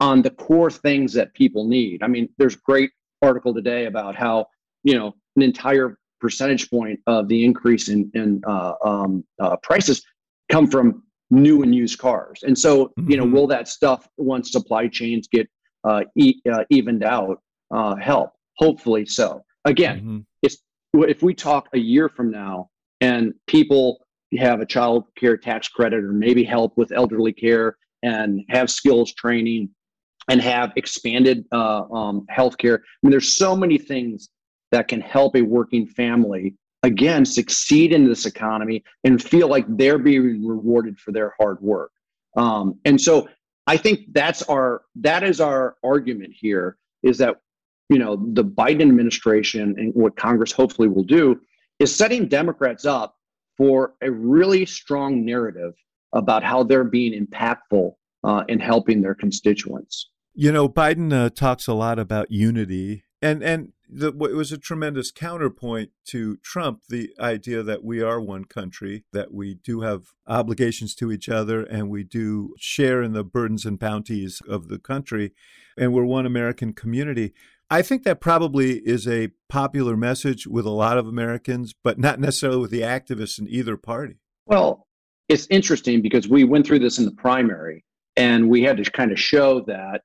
on the core things that people need. I mean, there's great article today about how you know an entire percentage point of the increase in, in uh, um, uh, prices come from new and used cars. And so, mm-hmm. you know, mm-hmm. will that stuff once supply chains get uh, e- uh, evened out uh, help? Hopefully so. Again, mm-hmm. it's if we talk a year from now and people have a child care tax credit or maybe help with elderly care and have skills training and have expanded uh, um, healthcare. I mean, there's so many things that can help a working family again succeed in this economy and feel like they're being rewarded for their hard work. Um, and so I think that's our that is our argument here is that you know the Biden administration and what Congress hopefully will do is setting Democrats up for a really strong narrative about how they're being impactful uh, in helping their constituents. You know, Biden uh, talks a lot about unity, and and the, it was a tremendous counterpoint to Trump. The idea that we are one country, that we do have obligations to each other, and we do share in the burdens and bounties of the country, and we're one American community. I think that probably is a popular message with a lot of Americans, but not necessarily with the activists in either party. Well, it's interesting because we went through this in the primary, and we had to kind of show that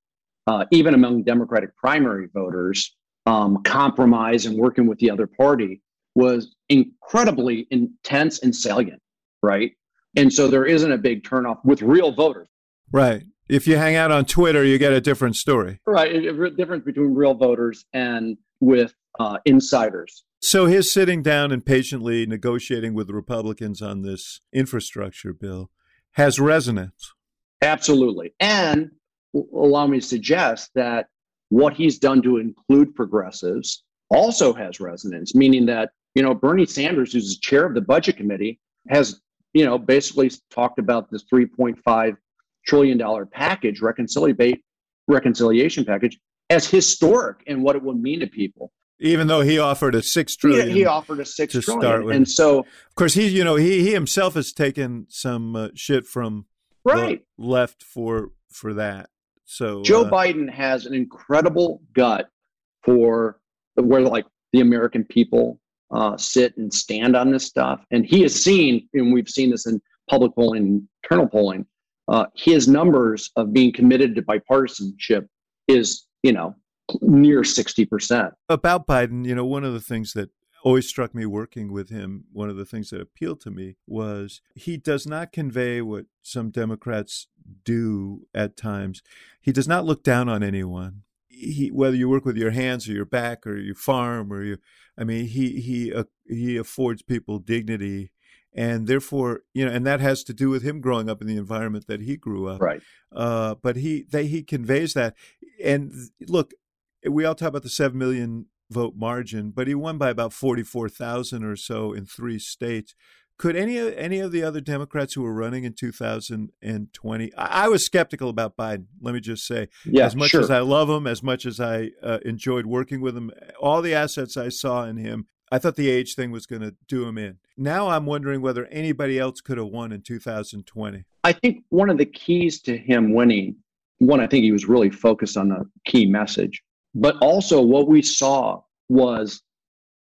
uh, even among Democratic primary voters, um, compromise and working with the other party was incredibly intense and salient, right? And so there isn't a big turnoff with real voters. Right. If you hang out on Twitter, you get a different story. Right. A difference between real voters and with uh, insiders. So his sitting down and patiently negotiating with Republicans on this infrastructure bill has resonance. Absolutely. And allow me to suggest that what he's done to include progressives also has resonance, meaning that, you know, Bernie Sanders, who's the chair of the budget committee, has, you know, basically talked about this $3.5 trillion package, reconciliation package, as historic and what it would mean to people. Even though he offered a six trillion, he, he offered a six trillion, and so of course he, you know, he he himself has taken some uh, shit from right left for for that. So Joe uh, Biden has an incredible gut for where like the American people uh, sit and stand on this stuff, and he has seen, and we've seen this in public polling, internal polling. Uh, his numbers of being committed to bipartisanship is, you know, near sixty percent. about Biden, you know, one of the things that always struck me working with him, one of the things that appealed to me was he does not convey what some Democrats do at times. He does not look down on anyone. He, whether you work with your hands or your back or you farm or you, I mean, he he uh, he affords people dignity, and therefore, you know, and that has to do with him growing up in the environment that he grew up. Right. Uh, but he they, he conveys that, and look, we all talk about the seven million vote margin, but he won by about forty four thousand or so in three states. Could any of, any of the other Democrats who were running in 2020? I, I was skeptical about Biden. Let me just say, Yeah, as much sure. as I love him, as much as I uh, enjoyed working with him, all the assets I saw in him, I thought the age thing was going to do him in. Now I'm wondering whether anybody else could have won in 2020. I think one of the keys to him winning, one, I think he was really focused on a key message, but also what we saw was,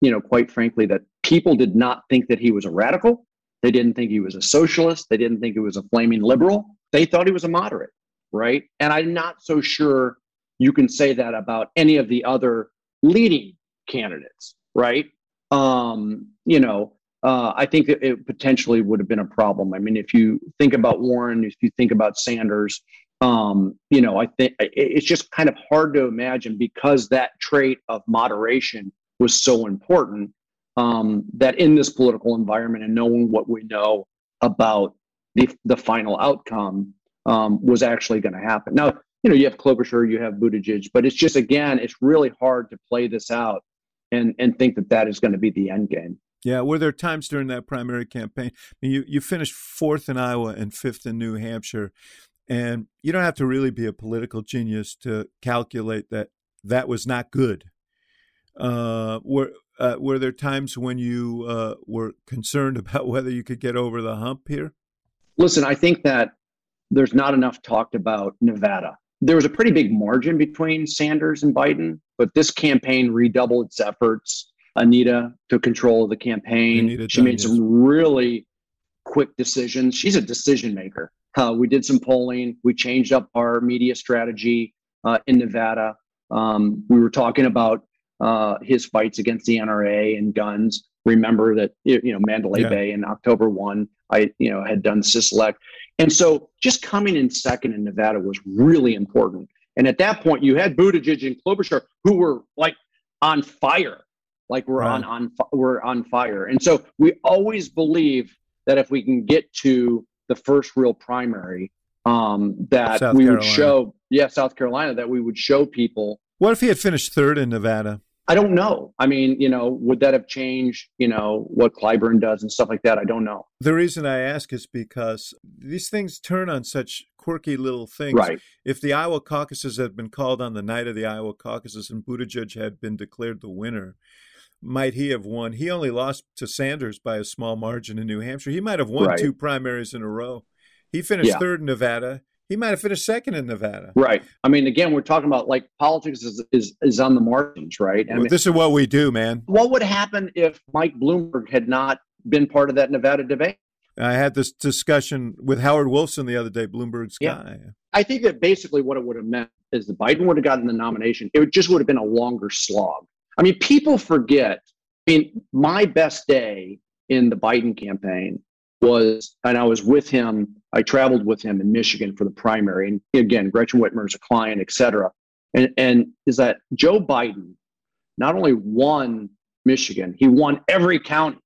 you know, quite frankly, that people did not think that he was a radical. They didn't think he was a socialist. They didn't think he was a flaming liberal. They thought he was a moderate, right? And I'm not so sure you can say that about any of the other leading candidates, right? Um, you know, uh, I think that it potentially would have been a problem. I mean, if you think about Warren, if you think about Sanders, um, you know, I think it's just kind of hard to imagine because that trait of moderation was so important um, that in this political environment and knowing what we know about the the final outcome um, was actually going to happen. Now, you know, you have Klobuchar, you have Buttigieg, but it's just again, it's really hard to play this out and and think that that is going to be the end game. Yeah, were there times during that primary campaign? I mean, you you finished fourth in Iowa and fifth in New Hampshire, and you don't have to really be a political genius to calculate that that was not good. Uh, were uh, were there times when you uh, were concerned about whether you could get over the hump here? Listen, I think that there's not enough talked about Nevada. There was a pretty big margin between Sanders and Biden, but this campaign redoubled its efforts. Anita took control of the campaign. Anita she made Dunn, some really quick decisions. She's a decision maker. Uh, we did some polling. We changed up our media strategy uh, in Nevada. Um, we were talking about uh, his fights against the NRA and guns. Remember that you know Mandalay Yeah. Bay in October one. I you know had done Sisolak, and so just coming in second in Nevada was really important. And at that point, you had Buttigieg and Klobuchar who were like on fire, like we're on Right. on fi- we're on fire. And so we always believe that if we can get to the first real primary, um, that South we would show, yeah, South Carolina, that we would show people What if he had finished third in Nevada? I don't know. I mean, you know, would that have changed, you know, what Clyburn does and stuff like that? I don't know. The reason I ask is because these things turn on such quirky little things. Right. If the Iowa caucuses had been called on the night of the Iowa caucuses and Buttigieg had been declared the winner, might he have won? He only lost to Sanders by a small margin in New Hampshire. He might have won Right. two primaries in a row. He finished Yeah. third in Nevada. He might have finished second in Nevada. Right. I mean, again, we're talking about like politics is is, is on the margins, right? I Well, mean, this is what we do, man. what would happen if Mike Bloomberg had not been part of that Nevada debate? I had this discussion with Howard Wilson the other day, Bloomberg's Yeah. guy. I think that basically what it would have meant is that Biden would have gotten the nomination. It would- just would have been a longer slog. I mean, people forget. I mean, my best day in the Biden campaign was, and I was with him. I traveled with him in Michigan for the primary, and again, Gretchen Whitmer is a client, et cetera. And and is that Joe Biden not only won Michigan, he won every county,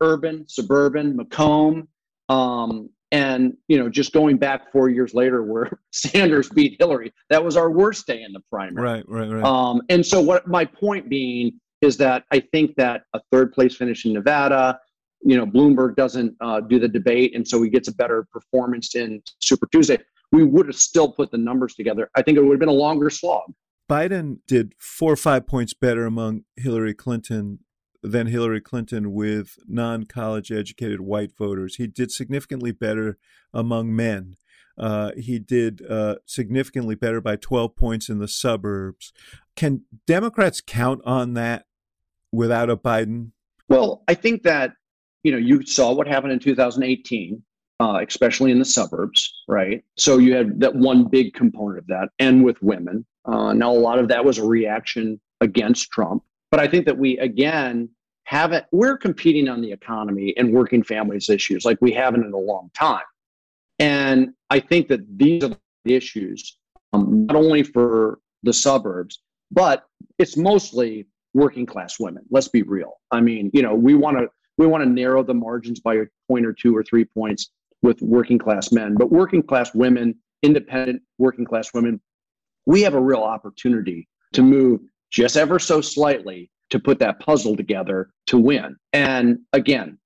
urban, suburban, Macomb, um, and you know, just going back four years later, where Sanders beat Hillary, that was our worst day in the primary. Right, right, right. Um, and so, what my point being is that I think that a third place finish in Nevada, you know, Bloomberg doesn't uh, do the debate, and so he gets a better performance in Super Tuesday. We would have still put the numbers together. I think it would have been a longer slog. Biden did four or five points better among Hillary Clinton than Hillary Clinton with non college educated white voters. He did significantly better among men. Uh, he did uh, significantly better by 12 points in the suburbs. Can Democrats count on that without a Biden? Well, I think that you know you saw what happened in 2018, uh, especially in the suburbs, right? So you had that one big component of that, and with women. Uh, now a lot of that was a reaction against Trump, but I think that we again haven't. We're competing on the economy and working families issues like we haven't in a long time, and I think that these are the issues um, not only for the suburbs, but it's mostly working class women. Let's be real. I mean, you know, we want to we want to narrow the margins by a point or two or three points with working class men, but working class women, independent working class women, we have a real opportunity to move just ever so slightly to put that puzzle together to win. And again,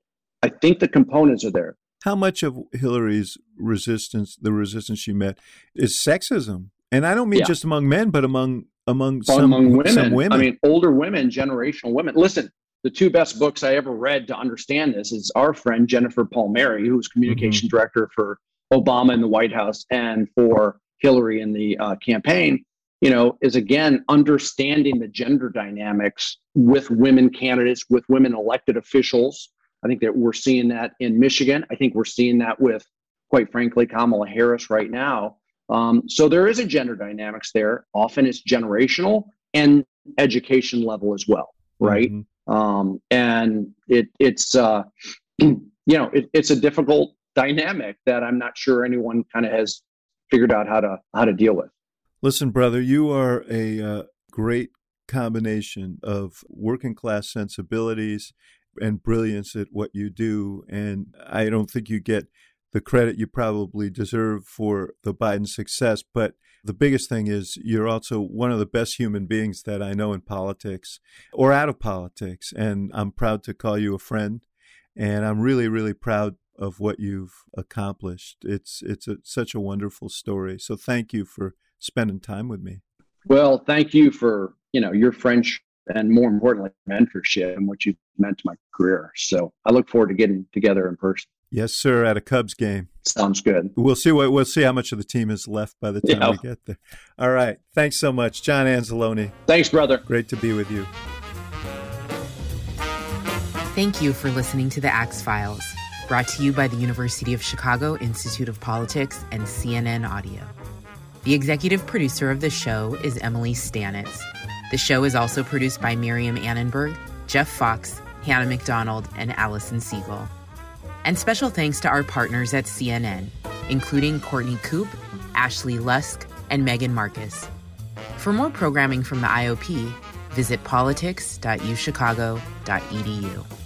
I think the components are there. How much of Hillary's resistance, the resistance she met, is sexism? And I don't mean yeah. just among men, but among among some, among women. some women. I mean, older women, generational women. Listen, the two best books I ever read to understand this is our friend Jennifer Palmieri, who was communication mm-hmm. director for Obama in the White House and for Hillary in the uh, campaign. You know, is again understanding the gender dynamics with women candidates, with women elected officials. I think that we're seeing that in Michigan. I think we're seeing that with, quite frankly, Kamala Harris right now. Um, so there is a gender dynamics there. Often it's generational and education level as well, right? Mm-hmm. Um, and it, it's uh, you know it, it's a difficult dynamic that I'm not sure anyone kind of has figured out how to how to deal with. Listen, brother, you are a uh, great combination of working class sensibilities and brilliance at what you do, and I don't think you get the credit you probably deserve for the Biden success. But the biggest thing is you're also one of the best human beings that I know in politics or out of politics. And I'm proud to call you a friend. And I'm really, really proud of what you've accomplished. It's it's a, such a wonderful story. So thank you for spending time with me. Well, thank you for you know your friendship and more importantly mentorship and what you've meant to my career. So I look forward to getting together in person. Yes, sir. At a Cubs game. Sounds good. We'll see what we'll see how much of the team is left by the time yeah. we get there. All right. Thanks so much, John Anzalone. Thanks, brother. Great to be with you. Thank you for listening to the Axe Files, brought to you by the University of Chicago Institute of Politics and CNN Audio. The executive producer of the show is Emily Stanitz. The show is also produced by Miriam Annenberg, Jeff Fox, Hannah McDonald, and Allison Siegel. And special thanks to our partners at CNN, including Courtney Coupe, Ashley Lusk, and Megan Marcus. For more programming from the IOP, visit politics.uchicago.edu.